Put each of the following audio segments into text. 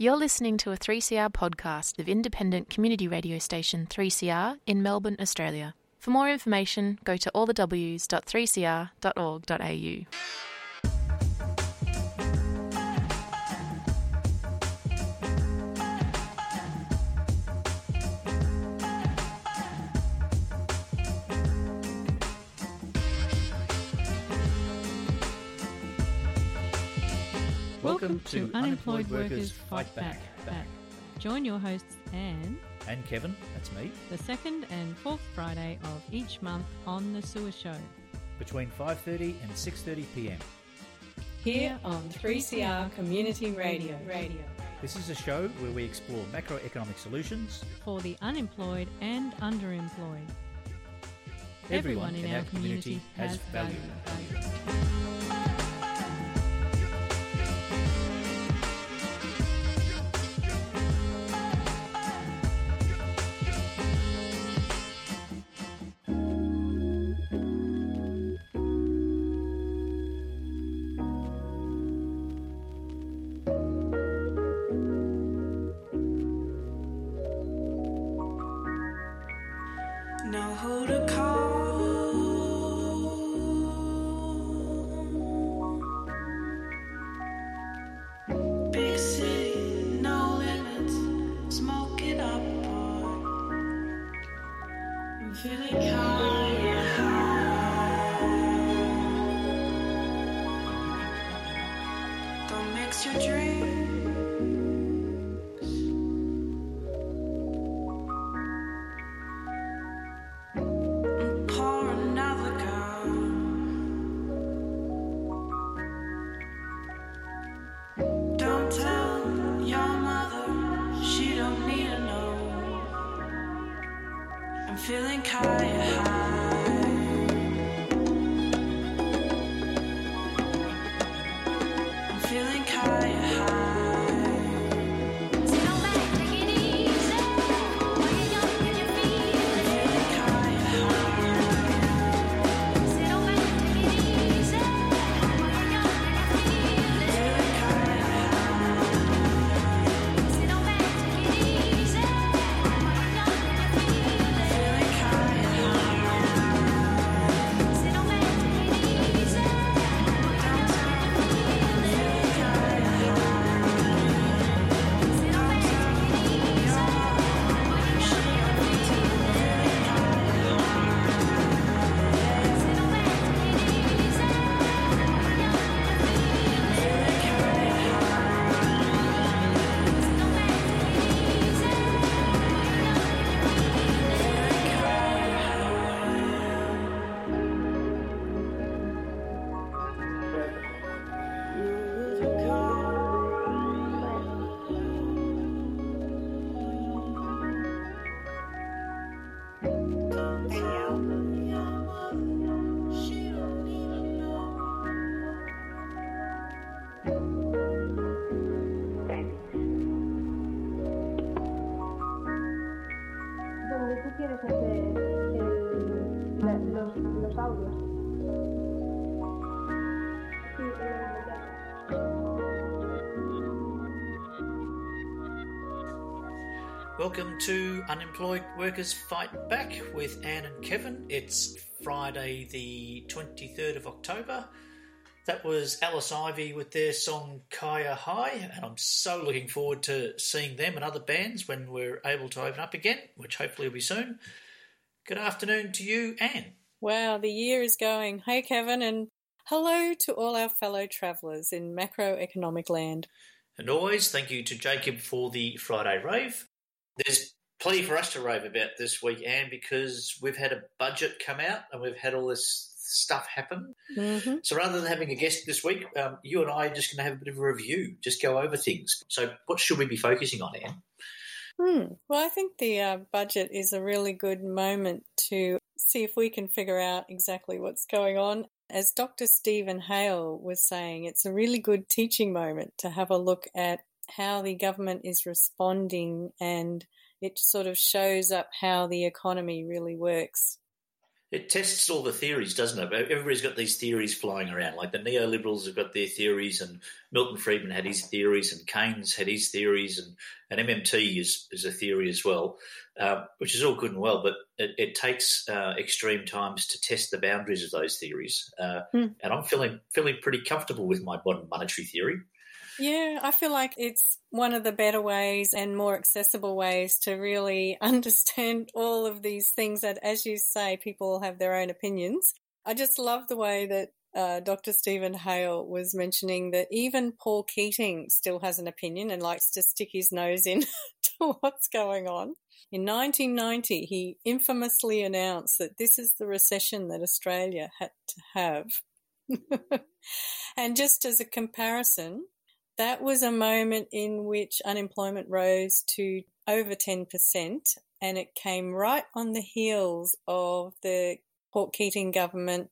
You're listening to a 3CR podcast of independent community radio station 3CR in Melbourne, Australia. For more information, go to allthews.3cr.org.au. Welcome to Unemployed Workers Fight Back. Back. Join your hosts Anne And Kevin, that's me, the second and fourth Friday of each month on the Sewer Show. between 5:30 and 6:30 p.m. Here on 3CR Community Radio. Radio. This is a show where we explore macroeconomic solutions. For the unemployed and underemployed. Everyone in our community has value. Know your drinks. Welcome to Unemployed Workers Fight Back with Anne and Kevin. It's Friday, the 23rd of October. That was Alice Ivy with their song Kaya High, and I'm so looking forward to seeing them and other bands when we're able to open up again, which hopefully will be soon. Good afternoon to you, Anne. Wow, the year is going. Hey, Kevin, and hello to all our fellow travellers in macroeconomic land. And always, thank you to Jacob for the Friday rave. There's plenty for us to rave about this week, Anne, because we've had a budget come out and we've had all this stuff happen. hmm So rather than having a guest this week, um, you and I are just going to have a bit of a review, just go over things. So, what should we be focusing on, Anne? Hmm. Well, I think the uh, budget is a really good moment to see if we can figure out exactly what's going on. As Dr. Steven Hail was saying, it's a really good teaching moment to have a look at how the government is responding and it sort of shows up how the economy really works. It tests all the theories, doesn't it? Everybody's got these theories flying around. Like the neoliberals have got their theories, and Milton Friedman had his theories, and Keynes had his theories, and, and MMT is, is a theory as well, uh, which is all good and well, but it, it takes uh, extreme times to test the boundaries of those theories. Uh, Hmm. And I'm feeling feeling pretty comfortable with my modern monetary theory. Yeah, I feel like it's one of the better ways and more accessible ways to really understand all of these things that, as you say, people have their own opinions. I just love the way that uh, Dr. Steven Hail was mentioning that even Paul Keating still has an opinion and likes to stick his nose in to what's going on. In 1990, he infamously announced that this is the recession that Australia had to have. and just as a comparison, that was a moment in which unemployment rose to over 10%, and it came right on the heels of the Paul Keating government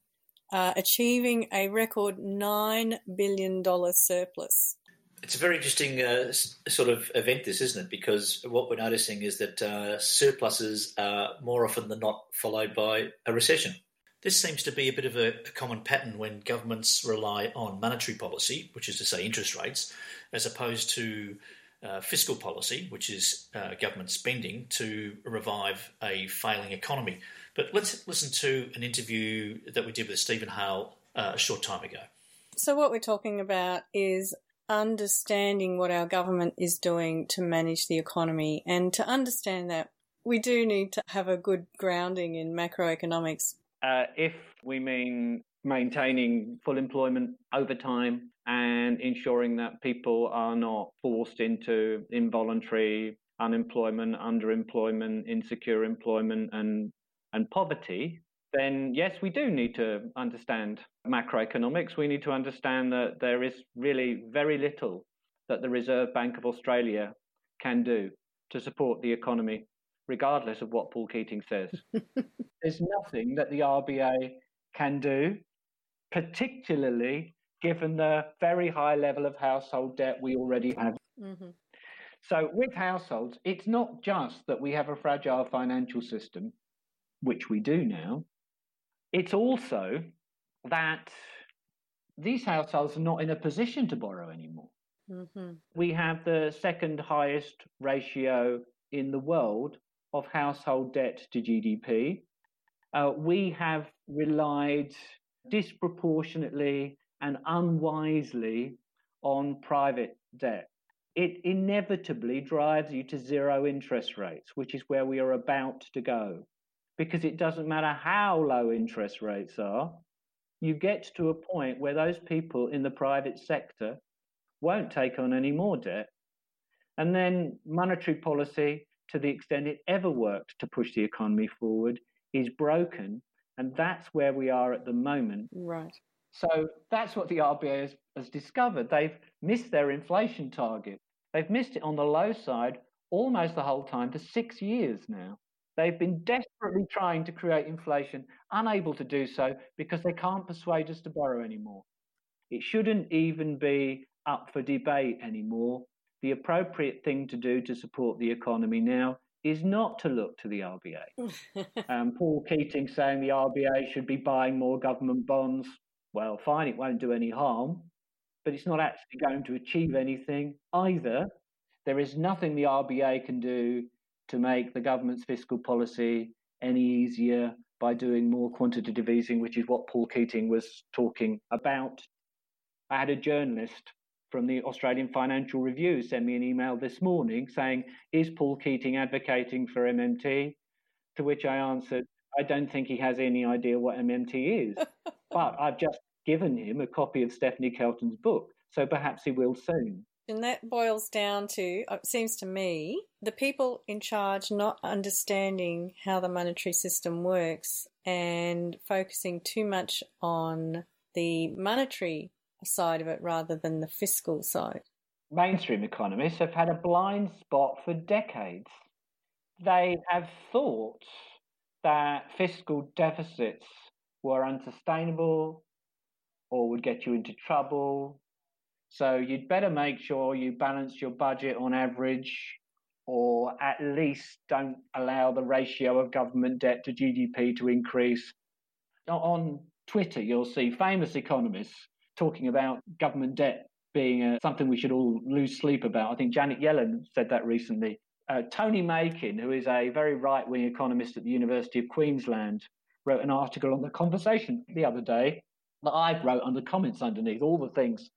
uh, achieving a record $9 billion surplus. It's a very interesting uh, sort of event, this, isn't it? Because what we're noticing is that uh, surpluses are more often than not followed by a recession. This seems to be a bit of a, a common pattern when governments rely on monetary policy, which is to say interest rates, as opposed to uh, fiscal policy, which is uh, government spending to revive a failing economy. But let's listen to an interview that we did with Steven Hail uh, a short time ago. So, what we're talking about is understanding what our government is doing to manage the economy. And to understand that, we do need to have a good grounding in macroeconomics. Uh, if we mean maintaining full employment over time and ensuring that people are not forced into involuntary unemployment, underemployment, insecure employment, and and poverty, then yes, we do need to understand macroeconomics. We need to understand that there is really very little that the Reserve Bank of Australia can do to support the economy, regardless of what Paul Keating says. There's nothing that the RBA can do, particularly given the very high level of household debt we already have. Mm-hmm. So, with households, it's not just that we have a fragile financial system, which we do now, it's also that these households are not in a position to borrow anymore. Mm-hmm. We have the second highest ratio in the world of household debt to GDP. Uh, we have relied disproportionately and unwisely on private debt. It inevitably drives you to zero interest rates, which is where we are about to go. Because it doesn't matter how low interest rates are, you get to a point where those people in the private sector won't take on any more debt. And then monetary policy, to the extent it ever worked to push the economy forward, is broken. And that's where we are at the moment. Right. So that's what the RBA has, has discovered. They've missed their inflation target. They've missed it on the low side almost the whole time for six years now. They've been desperately trying to create inflation, unable to do so because they can't persuade us to borrow anymore. It shouldn't even be up for debate anymore. The appropriate thing to do to support the economy now is not to look to the RBA. Um, Paul Keating saying the RBA should be buying more government bonds. Well, fine, it won't do any harm, but it's not actually going to achieve anything either. There is nothing the RBA can do to make the government's fiscal policy any easier by doing more quantitative easing, which is what Paul Keating was talking about. I had a journalist from the Australian Financial Review sent me an email this morning saying, Is Paul Keating advocating for MMT? To which I answered, I don't think he has any idea what MMT is. but I've just given him a copy of Stephanie Kelton's book, so perhaps he will soon. And that boils down to, uh, it seems to me, the people in charge not understanding how the monetary system works and focusing too much on the monetary side of it rather than the fiscal side. Mainstream economists have had a blind spot for decades. They have thought that fiscal deficits were unsustainable or would get you into trouble. So you'd better make sure you balance your budget on average, or at least don't allow the ratio of government debt to GDP to increase On Twitter, you'll see famous economists talking about government debt being uh, something we should all lose sleep about. I think Janet Yellen said that recently. Uh, Tony Makin, who is a very right wing economist at the University of Queensland, wrote an article on the conversation the other day that I wrote under comments underneath all the things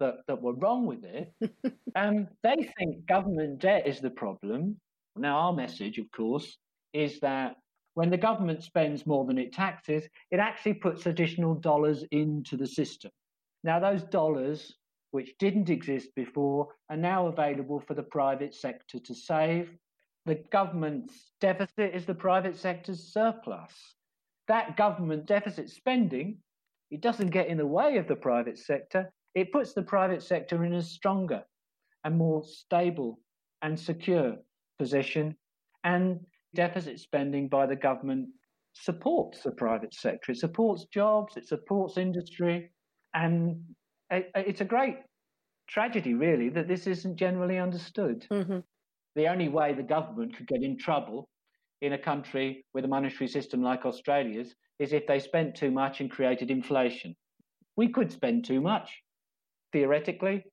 that, that were wrong with it. um, they think government debt is the problem. Now, our message, of course, is that when the government spends more than it taxes, it actually puts additional dollars into the system. Now, those dollars, which didn't exist before, are now available for the private sector to save. The government's deficit is the private sector's surplus. That government deficit spending, it doesn't get in the way of the private sector. It puts the private sector in a stronger and more stable and secure position. And deficit spending by the government supports the private sector. It supports jobs, it supports industry. And it- it's a great tragedy, really, that this isn't generally understood. Mhm. The only way the government could get in trouble in a country with a monetary system like Australia's is if they spent too much and created inflation. We could spend too much. Theoretically,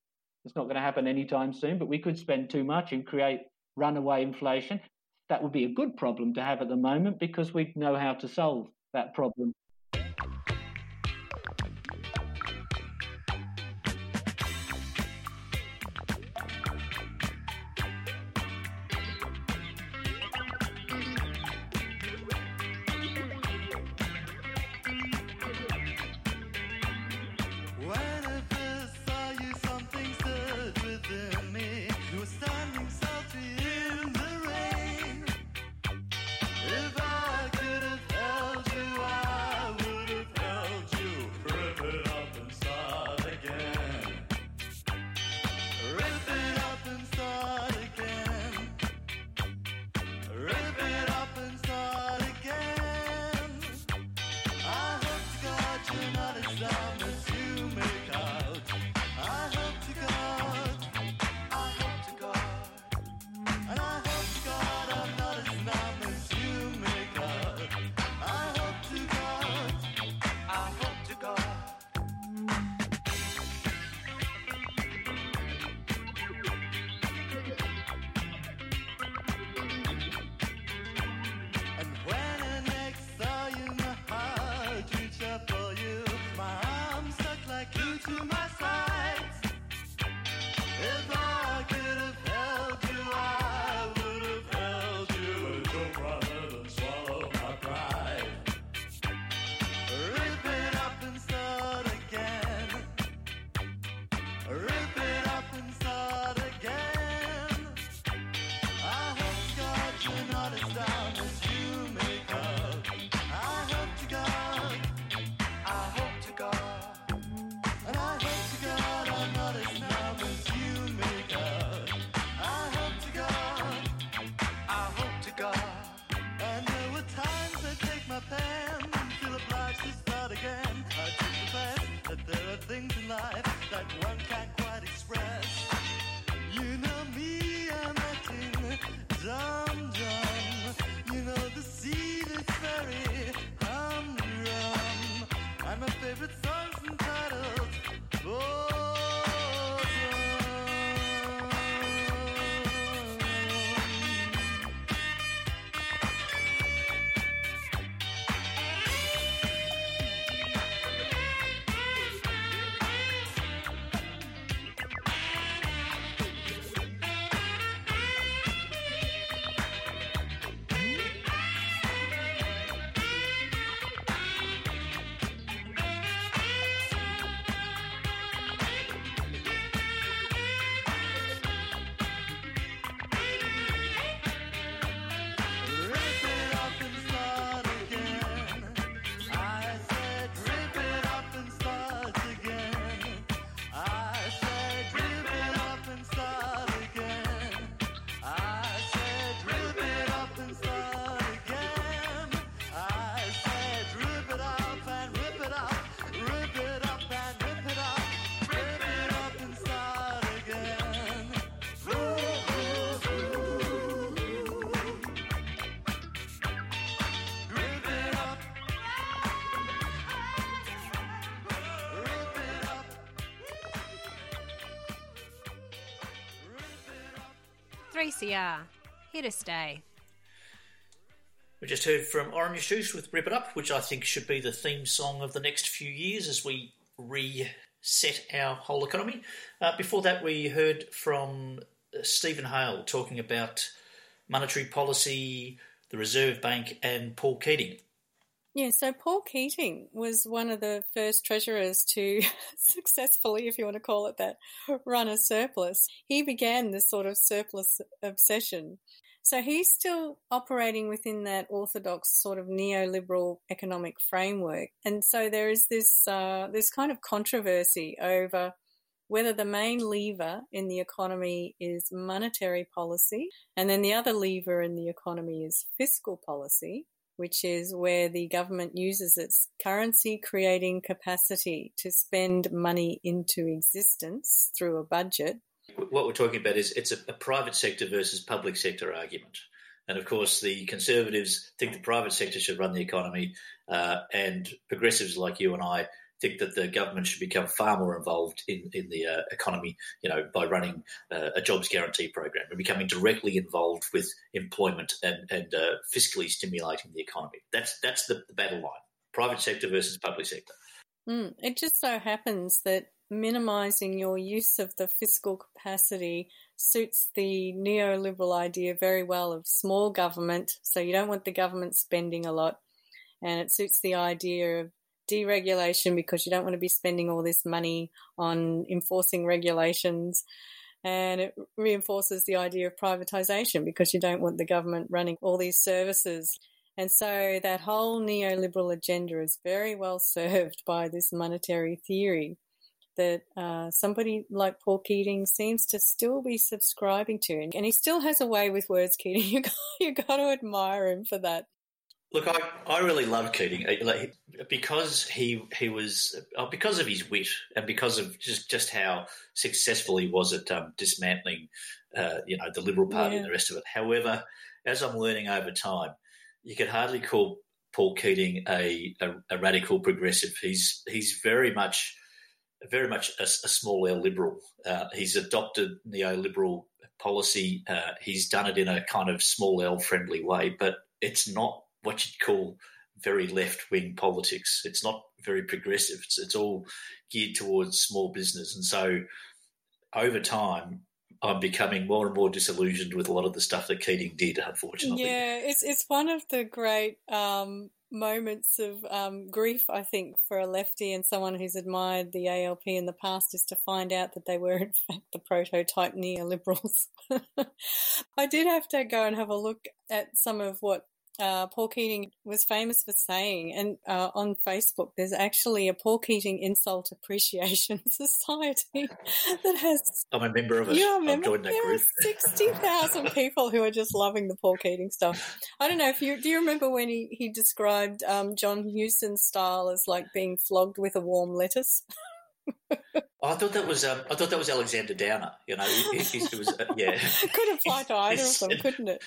it's not going to happen anytime soon, but we could spend too much and create runaway inflation. That would be a good problem to have at the moment because we know how to solve that problem. 3CR, here to stay. We just heard from Orange Juice with Rip It Up, which I think should be the theme song of the next few years as we reset our whole economy. Uh, before that, we heard from uh, Steven Hail talking about monetary policy, the Reserve Bank, and Paul Keating. Yeah, so Paul Keating was one of the first treasurers to successfully, if you want to call it that, run a surplus. He began this sort of surplus obsession. So he's still operating within that orthodox sort of neoliberal economic framework. And so there is this, uh, this kind of controversy over whether the main lever in the economy is monetary policy, and then the other lever in the economy is fiscal policy, which is where the government uses its currency creating capacity to spend money into existence through a budget. What we're talking about is it's a, private sector versus public sector argument. And of course, the Conservatives think the private sector should run the economy, uh, and progressives like you and I think that the government should become far more involved in, in the uh, economy, you know, by running uh, a jobs guarantee program and becoming directly involved with employment and, and uh, fiscally stimulating the economy. That's, that's the, the battle line private sector versus public sector. Mm, it just so happens that minimizing your use of the fiscal capacity suits the neoliberal idea very well of small government. So you don't want the government spending a lot. And it suits the idea of deregulation because you don't want to be spending all this money on enforcing regulations. And it reinforces the idea of privatization because you don't want the government running all these services. And so that whole neoliberal agenda is very well served by this monetary theory that uh, somebody like Paul Keating seems to still be subscribing to. And he still has a way with words, Keating. You got, you got to admire him for that. Look, I, I really love Keating Uh, like, because he he was uh, because of his wit and because of just, just how successful he was at um, dismantling, uh, you know, the Liberal Party Yeah. and the rest of it. However, as I'm learning over time, you could hardly call Paul Keating a, a, a radical progressive. He's he's very much very much a, a small L liberal. Uh, he's adopted neoliberal policy. Uh, he's done it in a kind of small L friendly way, but it's not what you'd call very left wing politics. It's not very progressive. It's, it's all geared towards small business. And so over time, I'm becoming more and more disillusioned with a lot of the stuff that Keating did, unfortunately. Yeah, it's it's one of the great um, moments of um, grief, I think, for a lefty and someone who's admired the ALP in the past is to find out that they were in fact the prototype neoliberals. I did have to go and have a look at some of what uh, Paul Keating was famous for saying, and uh, on Facebook, there's actually a Paul Keating Insult Appreciation Society that has I'm a member of it. you I've remember joined that there group. are sixty thousand people who are just loving the Paul Keating stuff. I don't know if you do. You remember when he he described um, John Hewson's style as like being flogged with a warm lettuce? Oh, I thought that was um, I thought that was Alexander Downer. You know, he, he, he was uh, yeah. Could apply to either of them, couldn't it?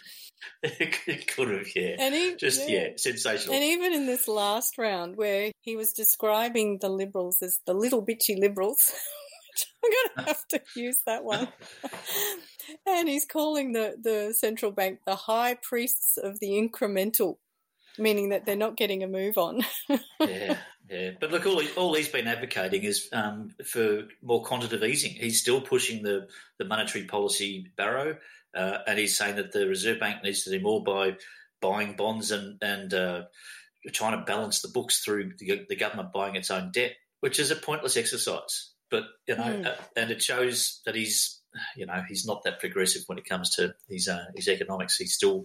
it could have, yeah. And he- Just yeah. yeah, sensational. And even in this last round, where he was describing the Liberals as the little bitchy Liberals, which I'm going to have to use that one. and he's calling the, the central bank the high priests of the incremental, meaning that they're not getting a move on. yeah, yeah. But look, all, he, all he's been advocating is um, for more quantitative easing. He's still pushing the, the monetary policy barrow, uh, and he's saying that the Reserve Bank needs to do more by buying bonds and and uh, trying to balance the books through the, the government buying its own debt, which is a pointless exercise. But you know, Mm. uh, and it shows that he's you know he's not that progressive when it comes to his uh, his economics. He's still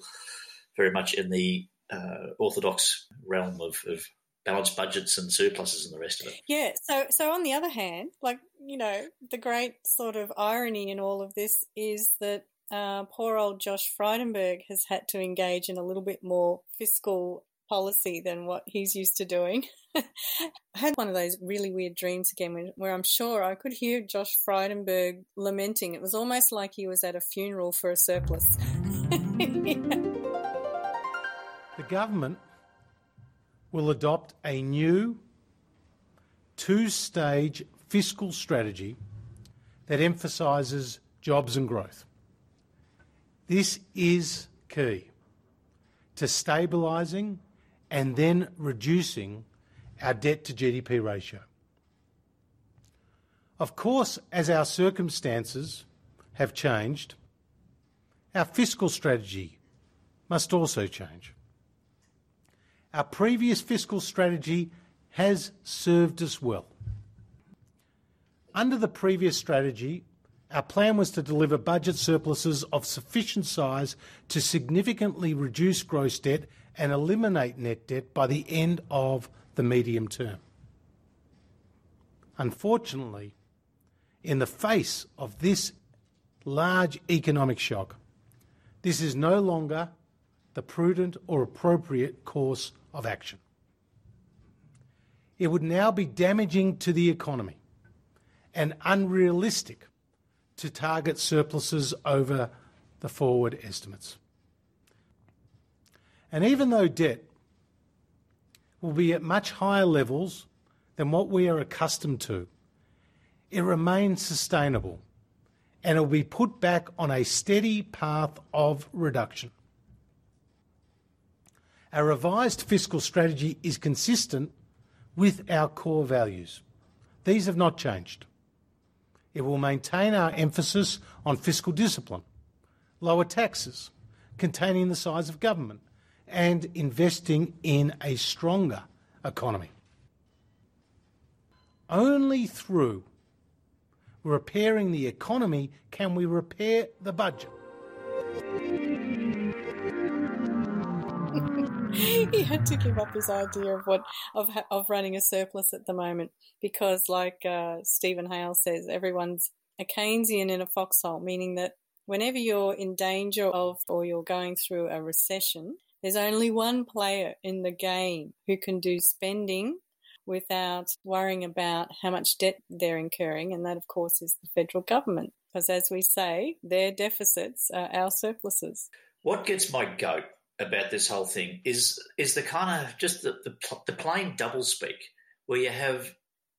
very much in the uh, orthodox realm of, of balanced budgets and surpluses and the rest of it. Yeah. So, so on the other hand, like you know, the great sort of irony in all of this is that uh, poor old Josh Frydenberg has had to engage in a little bit more fiscal policy than what he's used to doing. I had one of those really weird dreams again when, where I'm sure I could hear Josh Frydenberg lamenting. It was almost like he was at a funeral for a surplus. The government will adopt a new two stage fiscal strategy that emphasises jobs and growth. This is key to stabilising and then reducing our debt to GDP ratio. Of course, as our circumstances have changed, our fiscal strategy must also change. Our previous fiscal strategy has served us well. Under the previous strategy, our plan was to deliver budget surpluses of sufficient size to significantly reduce gross debt and eliminate net debt by the end of the medium term. Unfortunately, in the face of this large economic shock, this is no longer the prudent or appropriate course of action. It would now be damaging to the economy and unrealistic to target surpluses over the forward estimates. And even though debt will be at much higher levels than what we are accustomed to, it remains sustainable and it will be put back on a steady path of reduction. Our revised fiscal strategy is consistent with our core values. These have not changed. It will maintain our emphasis on fiscal discipline, lower taxes, containing the size of government, and investing in a stronger economy. Only through repairing the economy can we repair the budget. he had to give up his idea of what of of running a surplus at the moment because, like uh, Steven Hail says, everyone's a Keynesian in a foxhole, meaning that whenever you're in danger of or you're going through a recession, there's only one player in the game who can do spending without worrying about how much debt they're incurring, and that, of course, is the federal government. Because, as we say, their deficits are our surpluses. What gets my goat about this whole thing is is the kind of just the, the, the plain doublespeak where you have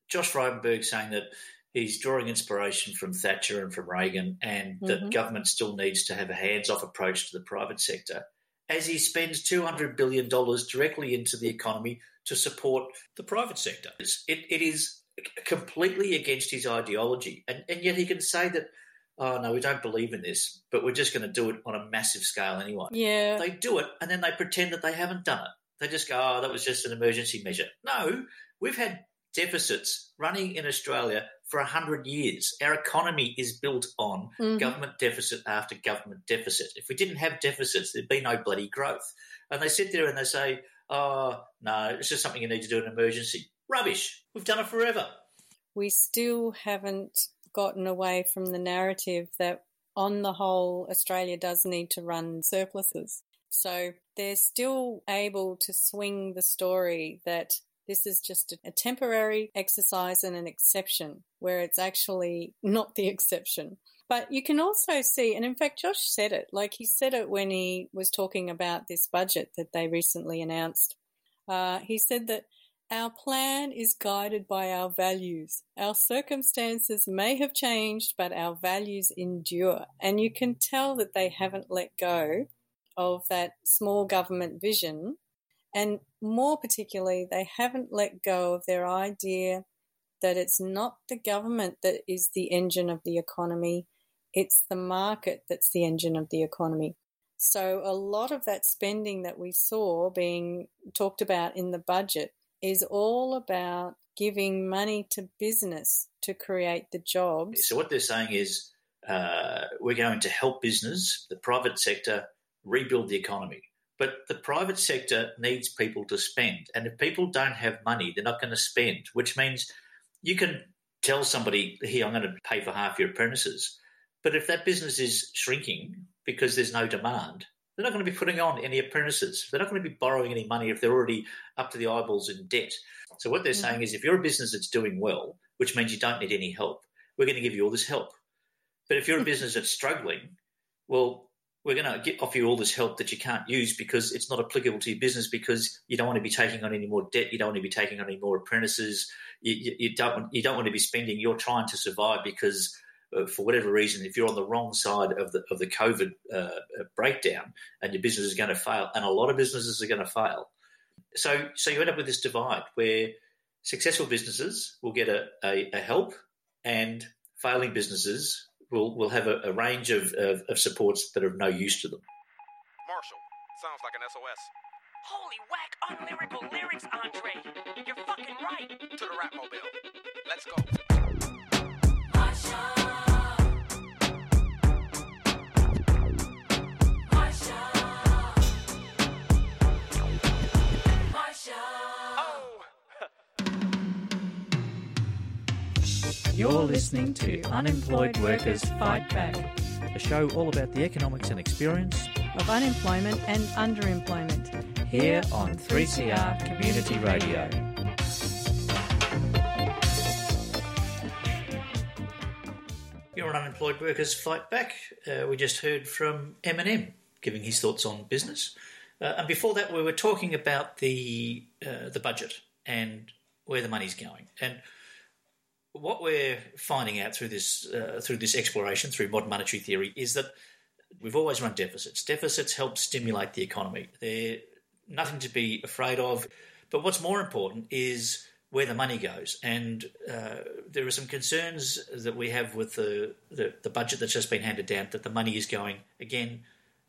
Josh Frydenberg saying that he's drawing inspiration from Thatcher and from Reagan and that Mhm. government still needs to have a hands off approach to the private sector as he spends $200 billion directly into the economy to support the private sector. It, it is completely against his ideology. And, and yet he can say that, oh, no, we don't believe in this, but we're just going to do it on a massive scale anyway. Yeah. They do it and then they pretend that they haven't done it. They just go, oh, that was just an emergency measure. No, we've had deficits running in Australia for 100 years. Our economy is built on Mhm. government deficit after government deficit. If we didn't have deficits, there'd be no bloody growth. And they sit there and they say, oh, no, it's just something you need to do in an emergency. Rubbish. We've done it forever. we still haven't gotten away from the narrative that, on the whole, Australia does need to run surpluses. So they're still able to swing the story that this is just a, temporary exercise and an exception, where it's actually not the exception. But you can also see, and in fact, Josh said it, like he said it when he was talking about this budget that they recently announced. Uh, he said that our plan is guided by our values. Our circumstances may have changed, but our values endure. And you can tell that they haven't let go of that small government vision. And more particularly, they haven't let go of their idea that it's not the government that is the engine of the economy, it's the market that's the engine of the economy. So, a lot of that spending that we saw being talked about in the budget is all about giving money to business to create the jobs. So what they're saying is uh, we're going to help business, the private sector, rebuild the economy. But the private sector needs people to spend. And if people don't have money, they're not going to spend, which means you can tell somebody, here, I'm going to pay for half your apprentices. But if that business is shrinking because there's no demand, they're not going to be putting on any apprentices. They're not going to be borrowing any money if they're already up to the eyeballs in debt. So what they're Mm. saying is if you're a business that's doing well, which means you don't need any help, we're going to give you all this help. But if you're a business that's struggling, well, we're going to get, offer you all this help that you can't use because it's not applicable to your business because you don't want to be taking on any more debt, you don't want to be taking on any more apprentices, you, you, you don't want, you don't want to be spending. You're trying to survive because for whatever reason, if you're on the wrong side of the of the COVID uh, uh, breakdown, and your business is going to fail, and a lot of businesses are going to fail. So, so you end up with this divide where successful businesses will get a, a, a help, and failing businesses will will have a, a range of, of, of supports that are of no use to them. Marshall, sounds like an SOS. Holy whack, unlyrical lyrics, Andre. You're fucking right. To the rap mobile. Let's go. You're listening to Unemployed Workers Fight Back, a show all about the economics and experience of unemployment and underemployment. here on 3CR Community Radio. Unemployed Workers Fight Back. Uh, we just heard from Eminem giving his thoughts on business. Uh, and before that, we were talking about the uh, the budget and where the money's going. And what we're finding out through this uh, through this exploration through modern monetary theory is that we've always run deficits. Deficits help stimulate the economy. They're nothing to be afraid of. But what's more important is where the money goes. And uh, there are some concerns that we have with the, the, the budget that's just been handed down that the money is going again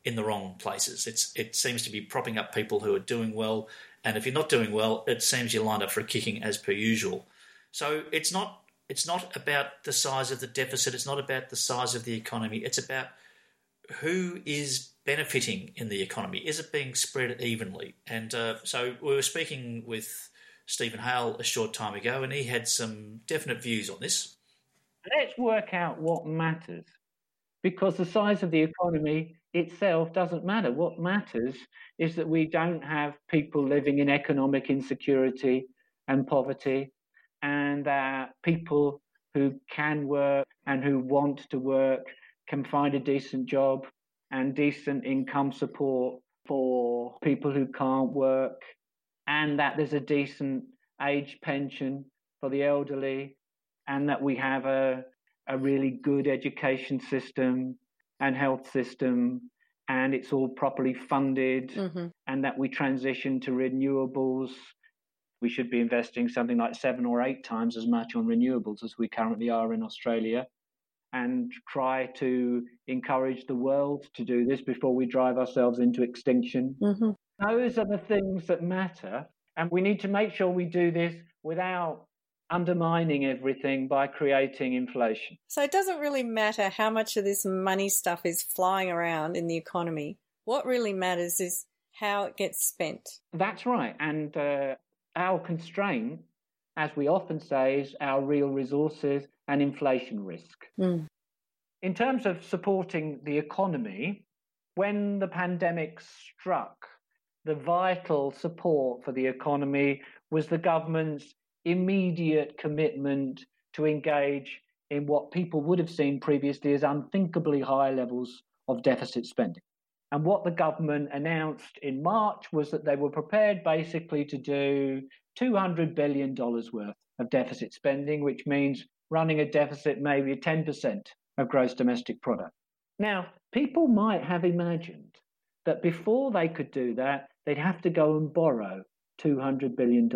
in the wrong places. It's it seems to be propping up people who are doing well, and if you're not doing well, it seems you're lined up for a kicking as per usual. So it's not it's not about the size of the deficit. It's not about the size of the economy. It's about who is benefiting in the economy. Is it being spread evenly? And uh, so we were speaking with Steven Hail a short time ago, and he had some definite views on this. Let's work out what matters. Because the size of the economy itself doesn't matter. What matters is that we don't have people living in economic insecurity and poverty, and that people who can work and who want to work can find a decent job and decent income support for people who can't work, and that there's a decent age pension for the elderly, and that we have a, a really good education system and health system, and it's all properly funded, Mhm. and that we transition to renewables. We should be investing something like seven or eight times as much on renewables as we currently are in Australia and try to encourage the world to do this before we drive ourselves into extinction. Mhm. Those are the things that matter. And we need to make sure we do this without undermining everything by creating inflation. So it doesn't really matter how much of this money stuff is flying around in the economy. What really matters is how it gets spent. That's right. And uh, our constraint, as we often say, is our real resources and inflation risk. Mm. In terms of supporting the economy, when the pandemic struck, the vital support for the economy was the government's immediate commitment to engage in what people would have seen previously as unthinkably high levels of deficit spending. And what the government announced in March was that they were prepared basically to do $200 billion worth of deficit spending, which means running a deficit maybe 10% of gross domestic product. Now, people might have imagined that before they could do that, they'd have to go and borrow $200 billion.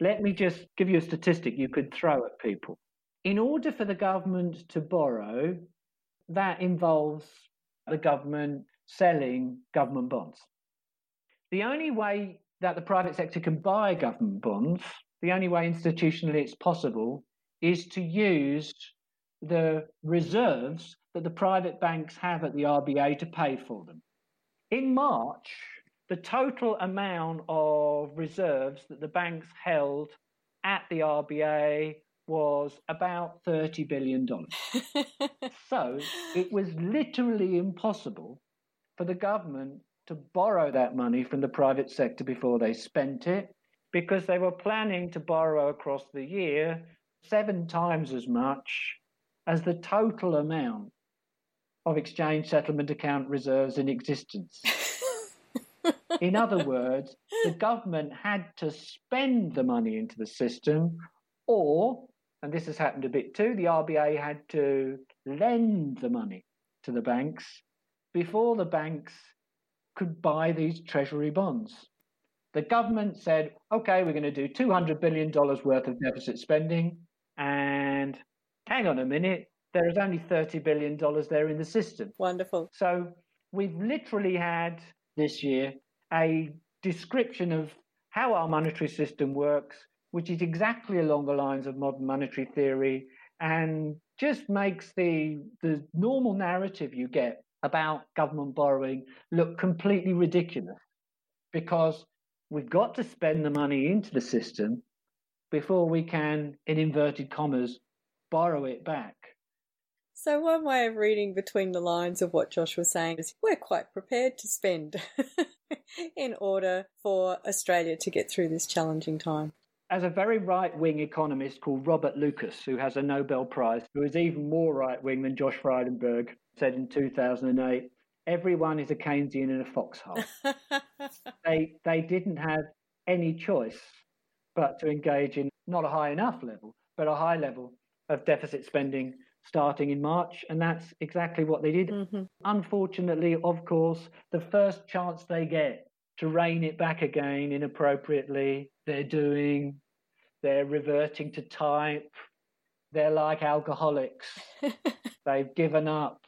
Let me just give you a statistic you could throw at people. In order for the government to borrow, that involves the government selling government bonds. The only way that the private sector can buy government bonds, the only way institutionally it's possible, is to use the reserves that the private banks have at the RBA to pay for them. In March, the total amount of reserves that the banks held at the RBA was about $30 billion. so it was literally impossible for the government to borrow that money from the private sector before they spent it because they were planning to borrow across the year seven times as much as the total amount of exchange settlement account reserves in existence. in other words, the government had to spend the money into the system or and this has happened a bit too, the RBA had to lend the money to the banks before the banks could buy these treasury bonds. The government said, okay, we're going to do $200 billion worth of deficit spending. And hang on a minute, there is only $30 billion there in the system. Wonderful. So we've literally had this year a description of how our monetary system works, which is exactly along the lines of modern monetary theory and just makes the, the normal narrative you get about government borrowing look completely ridiculous because we've got to spend the money into the system before we can, in inverted commas, borrow it back. So, one way of reading between the lines of what Josh was saying is we're quite prepared to spend in order for Australia to get through this challenging time. As a very right wing economist called Robert Lucas, who has a Nobel Prize, who is even more right wing than Josh Frydenberg, said in 2008 everyone is a Keynesian in a foxhole. they, they didn't have any choice but to engage in not a high enough level, but a high level of deficit spending starting in March. And that's exactly what they did. Mm-hmm. Unfortunately, of course, the first chance they get to rein it back again inappropriately, they're doing, they're reverting to type. They're like alcoholics. They've given up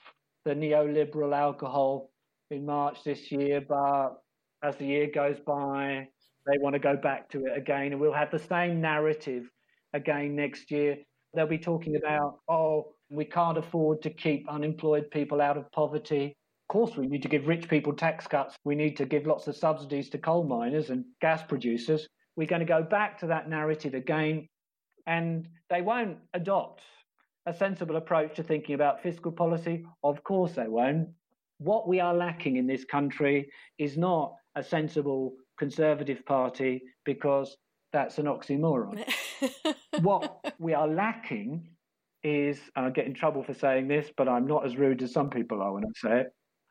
the neoliberal alcohol in March this year, but as the year goes by, they want to go back to it again. And we'll have the same narrative again next year. They'll be talking about, oh, we can't afford to keep unemployed people out of poverty. Of course, we need to give rich people tax cuts. We need to give lots of subsidies to coal miners and gas producers. We're going to go back to that narrative again, and they won't adopt a sensible approach to thinking about fiscal policy. Of course, they won't. What we are lacking in this country is not a sensible Conservative Party because that's an oxymoron. what we are lacking is, and I get in trouble for saying this, but I'm not as rude as some people are when I say it.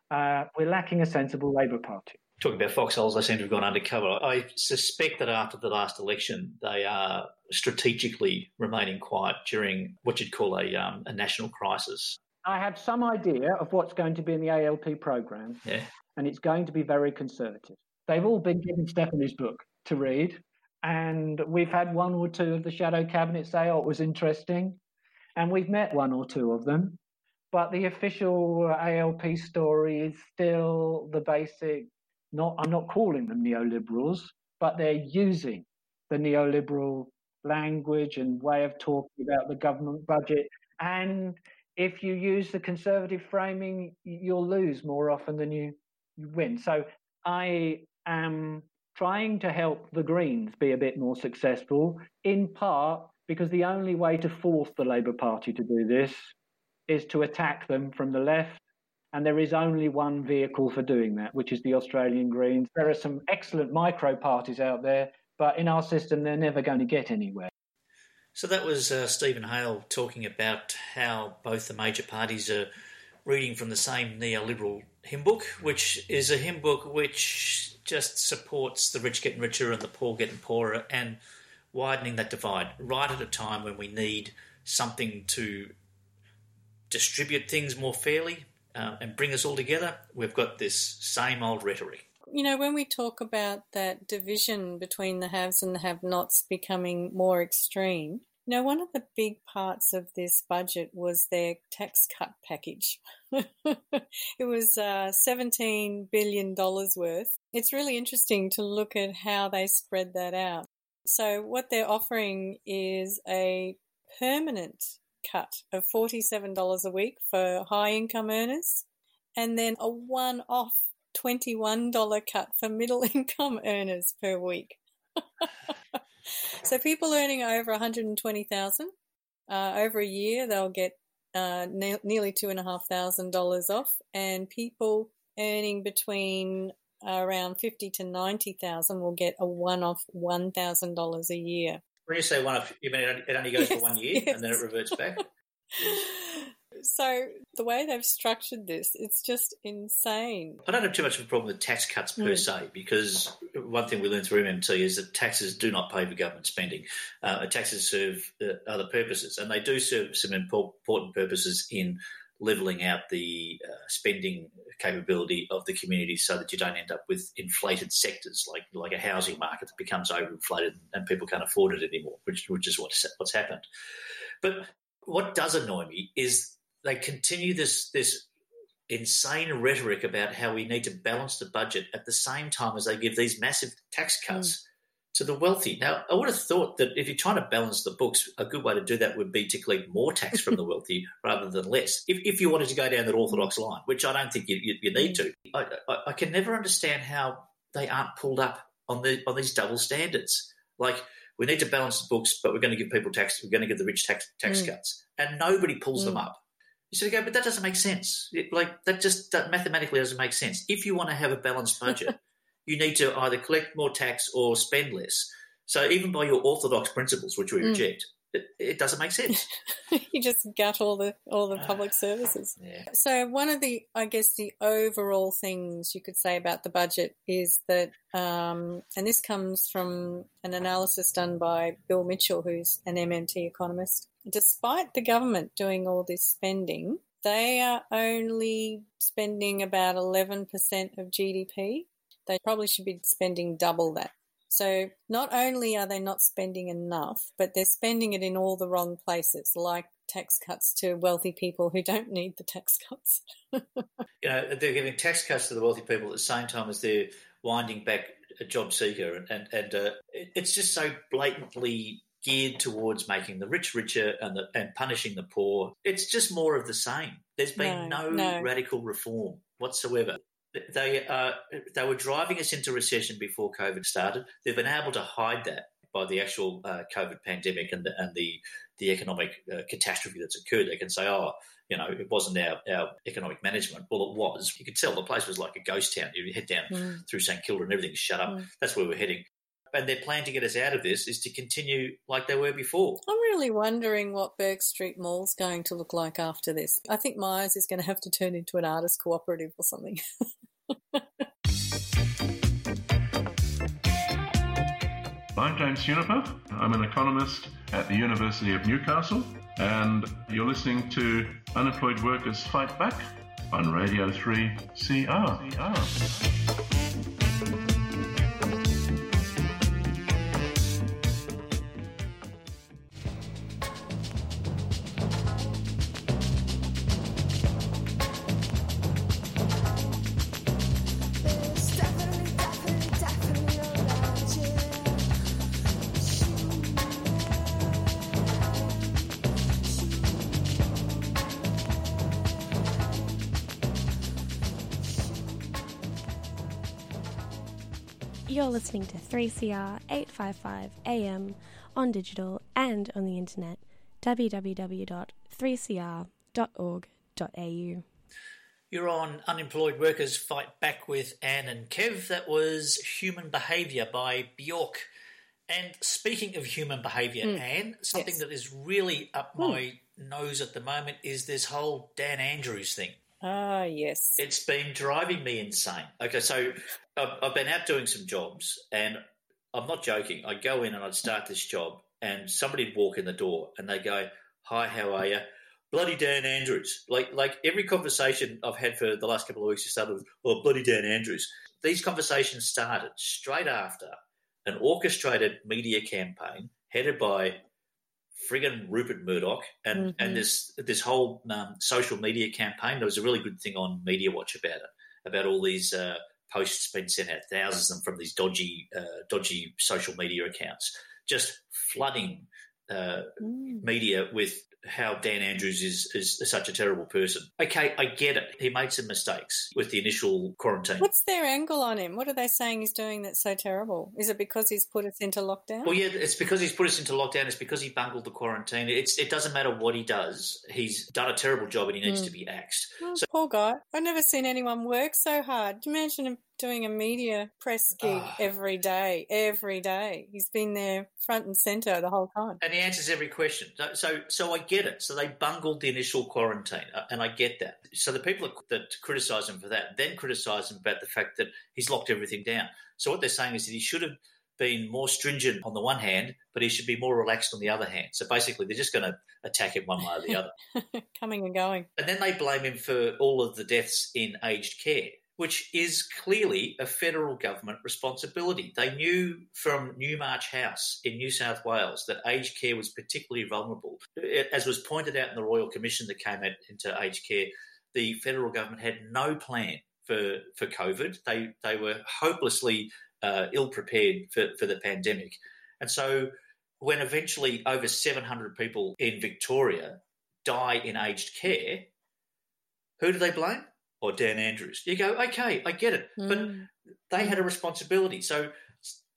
Uh, we're lacking a sensible Labor Party. Talking about foxholes, they seem to have gone undercover. I suspect that after the last election, they are strategically remaining quiet during what you'd call a, um, a national crisis. I have some idea of what's going to be in the ALP program, Yeah. and it's going to be very conservative. They've all been given Stephanie's book to read, and we've had one or two of the shadow cabinet say, "Oh, it was interesting," and we've met one or two of them. But the official ALP story is still the basic. Not, I'm not calling them neoliberals, but they're using the neoliberal language and way of talking about the government budget. And if you use the conservative framing, you'll lose more often than you, you win. So I am trying to help the Greens be a bit more successful, in part because the only way to force the Labor Party to do this is to attack them from the left. And there is only one vehicle for doing that, which is the Australian Greens. There are some excellent micro parties out there, but in our system, they're never going to get anywhere. So that was uh, Steven Hail talking about how both the major parties are reading from the same neoliberal hymn book, which is a hymn book which just supports the rich getting richer and the poor getting poorer and widening that divide right at a time when we need something to distribute things more fairly uh, and bring us all together. We've got this same old rhetoric. You know, when we talk about that division between the haves and the have nots becoming more extreme, you know, one of the big parts of this budget was their tax cut package. it was uh, $17 billion worth. It's really interesting to look at how they spread that out. So, what they're offering is a permanent cut of $47 a week for high income earners, and then a one off $21 cut for middle income earners per week. so people earning over 120,000 uh, over a year, they'll get uh, ne- nearly two and a half thousand dollars off, and people earning between around fifty to ninety thousand will get a one-off one thousand dollars a year. When you say one-off, you mean it only- goes for one year Yes, and then it reverts back? So the way they've structured this, it's just insane. I don't have too much of a problem with tax cuts per Mm. se because one thing we learned through MMT is that taxes do not pay for government spending. Uh, taxes serve uh, other purposes, and they do serve some impor- important purposes in levelling out the uh, spending capability of the community so that you don't end up with inflated sectors like like a housing market that becomes overinflated and people can't afford it anymore, which which is what's what's happened. But what does annoy me is they continue this this insane rhetoric about how we need to balance the budget at the same time as they give these massive tax cuts to the wealthy. Now, I would have thought that if you're trying to balance the books, a good way to do that would be to collect more tax from the wealthy rather than less. If, if you wanted to go down that orthodox line, which I don't think you, you, you need to, I, I, I can never understand how they aren't pulled up on the on these double standards. Like we need to balance the books, but we're going to give people tax. We're going to give the rich tax tax Mm. cuts, and nobody pulls them Mm. up. You sort of go, but that doesn't make sense. It- like that just that mathematically doesn't make sense. If you want to have a balanced budget, you need to either collect more tax or spend less. So even by your orthodox principles, which we Mm. reject, it, it doesn't make sense. you just gut all the all the public services. Yeah. So one of the, I guess, the overall things you could say about the budget is that, um, and this comes from an analysis done by Bill Mitchell, who's an MMT economist. Despite the government doing all this spending, they are only spending about 11% of GDP. They probably should be spending double that. So not only are they not spending enough, but they're spending it in all the wrong places, like tax cuts to wealthy people who don't need the tax cuts. You know, they're giving tax cuts to the wealthy people at the same time as they're winding back a job seeker, and and, and uh, it's just so blatantly geared towards making the rich richer and the, and punishing the poor. It's just more of the same. There's been No, no, no. radical reform whatsoever. They uh, they were driving us into recession before COVID started. They've been able to hide that by the actual uh, COVID pandemic and the, and the the economic uh, catastrophe that's occurred. They can say, "Oh, you know, it wasn't our, our economic management." Well, it was. You could tell the place was like a ghost town. You head down Mm. through St Kilda and everything's shut up. Mm. That's where we're heading. And their plan to get us out of this is to continue like they were before. I'm really wondering what Bourke Street Mall's going to look like after this. I think Myers is going to have to turn into an artist cooperative or something. I'm James Juniper. I'm an economist at the University of Newcastle, and you're listening to Unemployed Workers Fight Back on Radio 3 CR. You're listening to 3CR 855 AM on digital and on the internet www.3cr.org.au. You're on Unemployed Workers Fight Back with Anne and Kev. That was Human Behaviour by Bjork. And speaking of human behaviour, Mm. Anne, something Yes. that is really up my nose at the moment is this whole Dan Andrews thing. ah, yes. It's been driving me insane. Okay, so I've, been out doing some jobs, and I'm not joking. I'd go in and I'd start this job, and somebody'd walk in the door, and they go, "Hi, how are you?" Bloody Dan Andrews. Like, like every conversation I've had for the last couple of weeks has started with, "Oh, bloody Dan Andrews." These conversations started straight after an orchestrated media campaign headed by friggin' Rupert Murdoch and, Mhm. and this this whole um, social media campaign. There was a really good thing on Media Watch about it, about all these uh, posts being sent out, thousands of them from these dodgy uh, dodgy social media accounts, just flooding uh, Mm. media with how Dan Andrews is, is such a terrible person. Okay, I get it. He made some mistakes with the initial quarantine. What's their angle on him? What are they saying he's doing that's so terrible? Is it because he's put us into lockdown? Well, yeah, it's because he's put us into lockdown. It's because he bungled the quarantine. It's, it doesn't matter what he does. He's done a terrible job and he needs Mm. to be axed. Oh, So poor guy. I've never seen anyone work so hard. Imagine him doing a media press gig Ah. every day, every day. He's been there front and centre the whole time. and he answers every question. So, so, so I get it. So they bungled the initial quarantine, uh, and I get that. So the people that criticise him for that then criticise him about the fact that he's locked everything down. So what they're saying is that he should have been more stringent on the one hand, but he should be more relaxed on the other hand. So basically, they're just going to attack him one way or the other. Coming and going. And then they blame him for all of the deaths in aged care, which is clearly a federal government responsibility. They knew from Newmarch House in New South Wales that aged care was particularly vulnerable. As was pointed out in the Royal Commission that came into aged care, the federal government had no plan for, for COVID. They, they were hopelessly uh, ill prepared for, for the pandemic. And so when eventually over 700 people in Victoria die in aged care, who do they blame? Or Dan Andrews. You go, okay, I get it. But hmm. they had a hmm. responsibility. So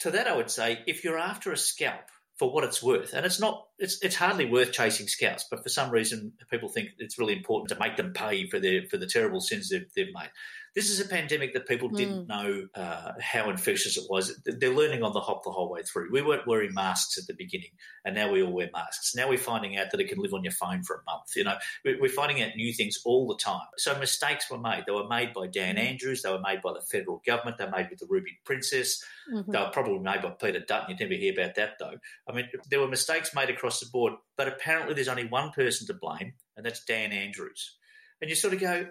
to that, I would say, if you're after a scalp for what it's worth, and it's not, it's it's hardly worth chasing scalps, but for some reason, people think it's really important to make them pay for their for the terrible sins they've, they've made. This is a pandemic that people didn't know uh, how infectious it was. They're learning on the hop the whole way through. We weren't wearing masks at the beginning, and now we all wear masks. Now we're finding out that it can live on your phone for a month. You know, We- we're finding out new things all the time. So mistakes were made. They were made by Dan Andrews. They were made by the federal government. They were made with the Ruby Princess. Mhm. They were probably made by Peter Dutton. You'd never hear about that though. I mean, there were mistakes made across the board, but apparently there's only one person to blame, and that's Dan Andrews. And you sort of go,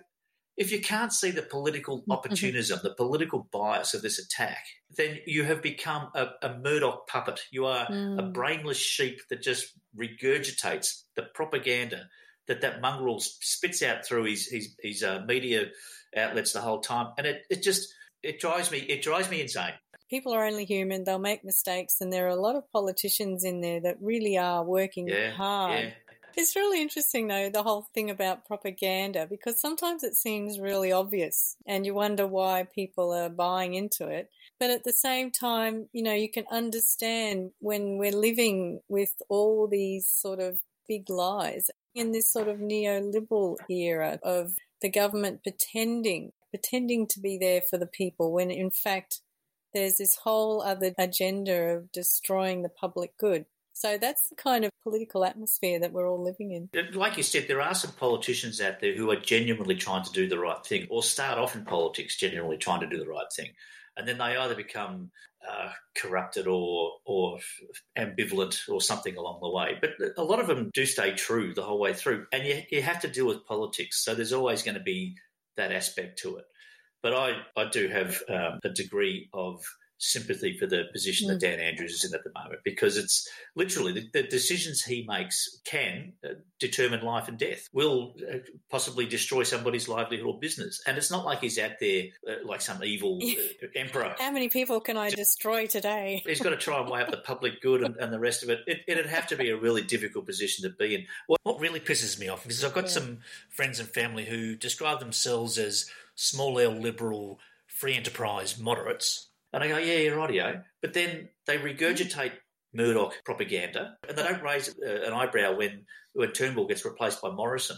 if you can't see the political opportunism, the political bias of this attack, then you have become a, a Murdoch puppet. You are a Mm. brainless sheep that just regurgitates the propaganda that that mongrel spits out through his his, his uh, media outlets the whole time, and it, it just it drives me it drives me insane. People are only human. They'll make mistakes, and there are a lot of politicians in there that really are working Yeah, hard. yeah. It's really interesting, though, the whole thing about propaganda, because sometimes it seems really obvious and you wonder why people are buying into it. But at the same time, you know, you can understand when we're living with all these sort of big lies in this sort of neoliberal era of the government pretending, pretending to be there for the people when in fact there's this whole other agenda of destroying the public good. So that's the kind of political atmosphere that we're all living in. Like you said, there are some politicians out there who are genuinely trying to do the right thing, or start off in politics genuinely trying to do the right thing, and then they either become uh, corrupted or or ambivalent or something along the way. But a lot of them do stay true the whole way through, and you you have to deal with politics, so there's always going to be that aspect to it. But I I do have um, a degree of sympathy for the position that Mm. Dan Andrews is in at the moment because it's literally the, the decisions he makes can uh, determine life and death, will uh, possibly destroy somebody's livelihood or business. And it's not like he's out there uh, like some evil uh, emperor. How many people can I destroy today? He's got to try and weigh up the public good and, and the rest of it. it. It'd have to be a really difficult position to be in. What, what really pisses me off is I've got some friends and family who describe themselves as small L liberal, free enterprise moderates. And I go, yeah, you're. But then they regurgitate Murdoch propaganda and they don't raise uh, an eyebrow when, when Turnbull gets replaced by Morrison.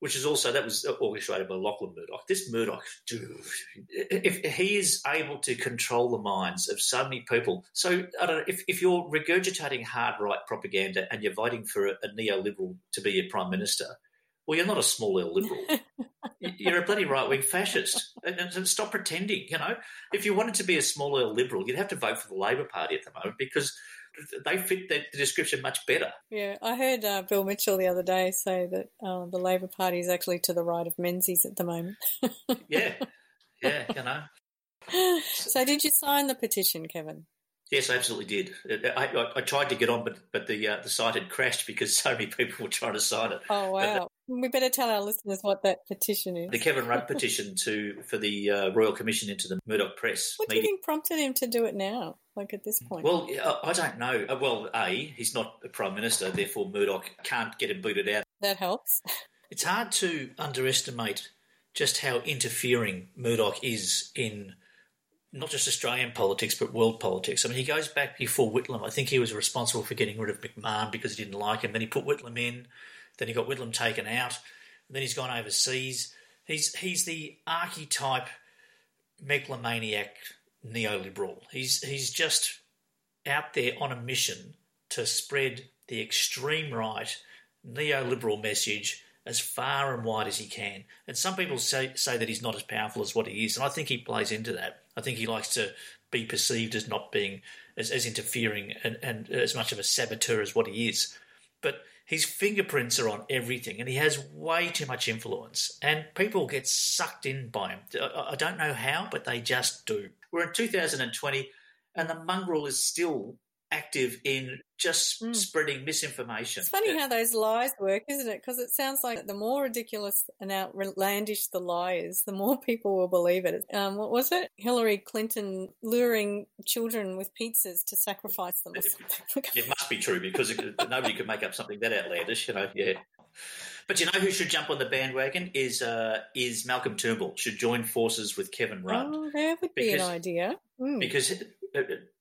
Which is also that was orchestrated by Lachlan Murdoch. This Murdoch, dude, if he is able to control the minds of so many people, so I don't know if, if you're regurgitating hard right propaganda and you're voting for a, a neoliberal to be your prime minister, well, you're not a small L liberal. you're a bloody right wing fascist. And, and stop pretending. You know, if you wanted to be a small L liberal, you'd have to vote for the Labor Party at the moment because they fit the, the description much better. Yeah, I heard uh, Bill Mitchell the other day say that uh, the Labor Party is actually to the right of Menzies at the moment. Yeah, yeah, you know. so, did you sign the petition, Kevin? Yes, I absolutely did. I, I, I tried to get on, but but the uh, the site had crashed because so many people were trying to sign it. Oh, wow. We better tell our listeners what that petition is. The Kevin Rudd petition to for the uh, Royal Commission into the Murdoch Press What do you think prompted him to do it now, like at this point? Well, I don't know. Uh, Well, a he's not a prime minister, therefore Murdoch can't get him booted out. that helps. It's hard to underestimate just how interfering Murdoch is in not just Australian politics but world politics. I mean, he goes back before Whitlam. I think he was responsible for getting rid of McMahon because he didn't like him. Then he put Whitlam in. Then he got Whitlam taken out. Then he's gone overseas. He's he's the archetype megalomaniac neoliberal. He's he's just out there on a mission to spread the extreme right neoliberal message as far and wide as he can. And some people say say that he's not as powerful as what he is, and I think he plays into that. I think he likes to be perceived as not being as, as interfering and, and as much of a saboteur as what he is. But his fingerprints are on everything, and he has way too much influence. And people get sucked in by him. I, I don't know how, but they just do. We're in 2020, and the mongrel is still active in just spreading misinformation. It's funny how those lies work, isn't it? Because it sounds like the more ridiculous and outlandish the lie is, the more people will believe it. Um, what was it? Hillary Clinton luring children with pizzas to sacrifice them something. It must be true because it, nobody could make up something that outlandish, you know. Yeah. But you know who should jump on the bandwagon is uh, is Malcolm Turnbull. Should join forces with Kevin Rudd Oh, that would be an idea. Mm. because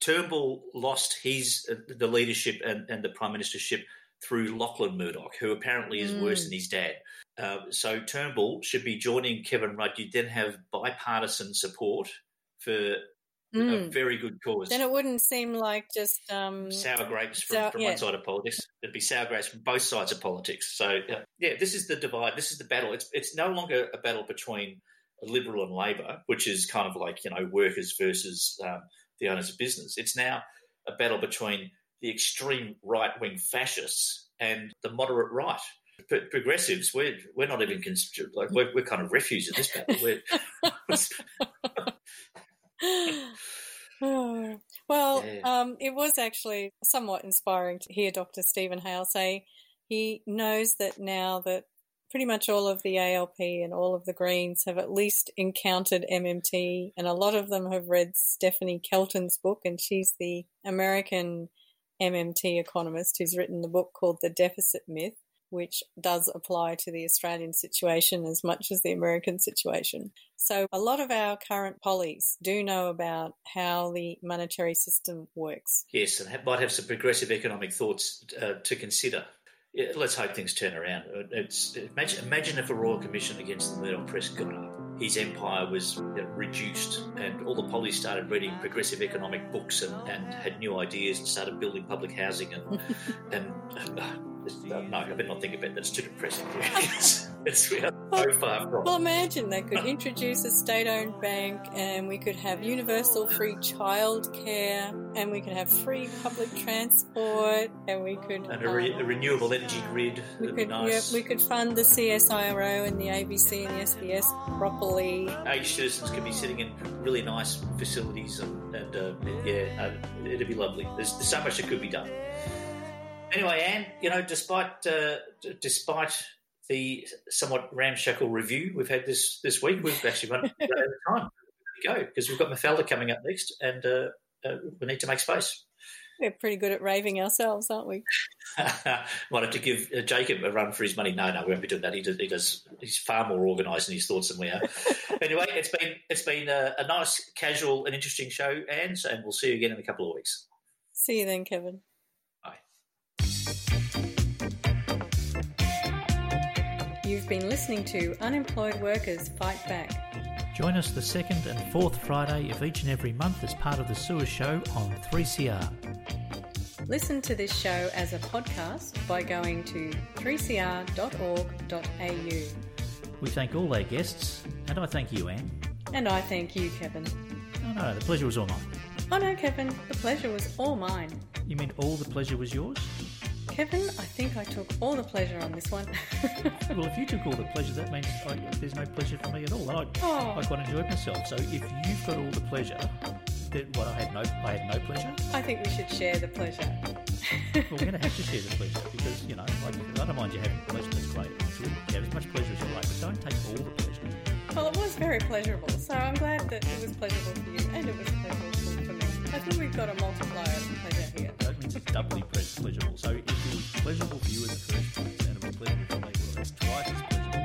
Turnbull lost his uh, the leadership and, and the prime ministership through Lachlan Murdoch, who apparently is worse Mm. than his dad. Uh, so Turnbull should be joining Kevin Rudd. You'd then have bipartisan support for a Mm. very good cause. Then it wouldn't seem like just um, sour grapes from, sour- from yeah. one side of politics. It'd be sour grapes from both sides of politics. So yeah, yeah, this is the divide. This is the battle. It's it's no longer a battle between Liberal and Labor, which is kind of like you know workers versus um, the owners of business. It's now a battle between the extreme right wing fascists and the moderate right. But progressives, we're we're not even const- like we're, we're kind of refuse in this battle. We're, Oh, well, Yeah. um, it was actually somewhat inspiring to hear Dr. Steven Hail say he knows that now that pretty much all of the ALP and all of the Greens have at least encountered MMT, and a lot of them have read Stephanie Kelton's book, and she's the American MMT economist who's written the book called The Deficit Myth. Which does apply to the Australian situation as much as the American situation. So, a lot of our current pollies do know about how the monetary system works. Yes, and might have some progressive economic thoughts uh, to consider. Let's hope things turn around. Uh, It's imagine, imagine if a royal commission against the Murdoch press got up. His empire was reduced, and all the pollies started reading progressive economic books and, and had new ideas and started building public housing. And and uh, no, I better not think about that. It's too depressing. it's, it's we are so far from. Well, imagine they could introduce a state owned bank and we could have universal free childcare and we could have free public transport and we could. and a, re- um, a renewable energy grid. we could, nice. yeah, we could fund the CSIRO and the ABC and the SBS properly. Age citizens could be sitting in really nice facilities, and, and uh, yeah, uh, it'd be lovely. There's, there's so much that could be done. Anyway, Anne, you know, despite uh, d- despite the somewhat ramshackle review we've had this this week, we've actually run out of time. Go because we've got Mafalda coming up next, and uh, uh, we need to make space. We're pretty good at raving ourselves, aren't we? Might have to give uh, Jacob a run for his money. No, no, we won't be doing that. He does. He does he's far more organised in his thoughts than we are. anyway, it's been it's been a, a nice, casual, and interesting show, Anne. And we'll see you again in a couple of weeks. See you then, Kevin. You've been listening to Unemployed Workers Fight Back. Join us the second and fourth Friday of each and every month as part of the Sewer Show on 3CR. Listen to this show as a podcast by going to 3cr.org.au. We thank all our guests, and I thank you, Anne. And I thank you, Kevin. Oh no, the pleasure was all mine. Oh no, Kevin, the pleasure was all mine. You mean all the pleasure was yours? Kevin, I think I took all the pleasure on this one. Well, if you took all the pleasure, that means oh, I, there's no pleasure for me at all. And I, Oh. I quite enjoyed myself. So if you've got all the pleasure, then what I had no, I had no pleasure. I think we should share the pleasure. Well, we're going to have to share the pleasure because you know, like, I don't mind you having pleasure. That's great. Good. Have as much pleasure as you like, but don't take all the pleasure. Well, it was very pleasurable, so I'm glad that it was pleasurable for you and it was pleasurable for me. I think we've got a multiplier of pleasure here. That means it's doubly pleasurable. So if it was pleasurable for you in the first place, and it was pleasurable for me, well, that's twice as pleasurable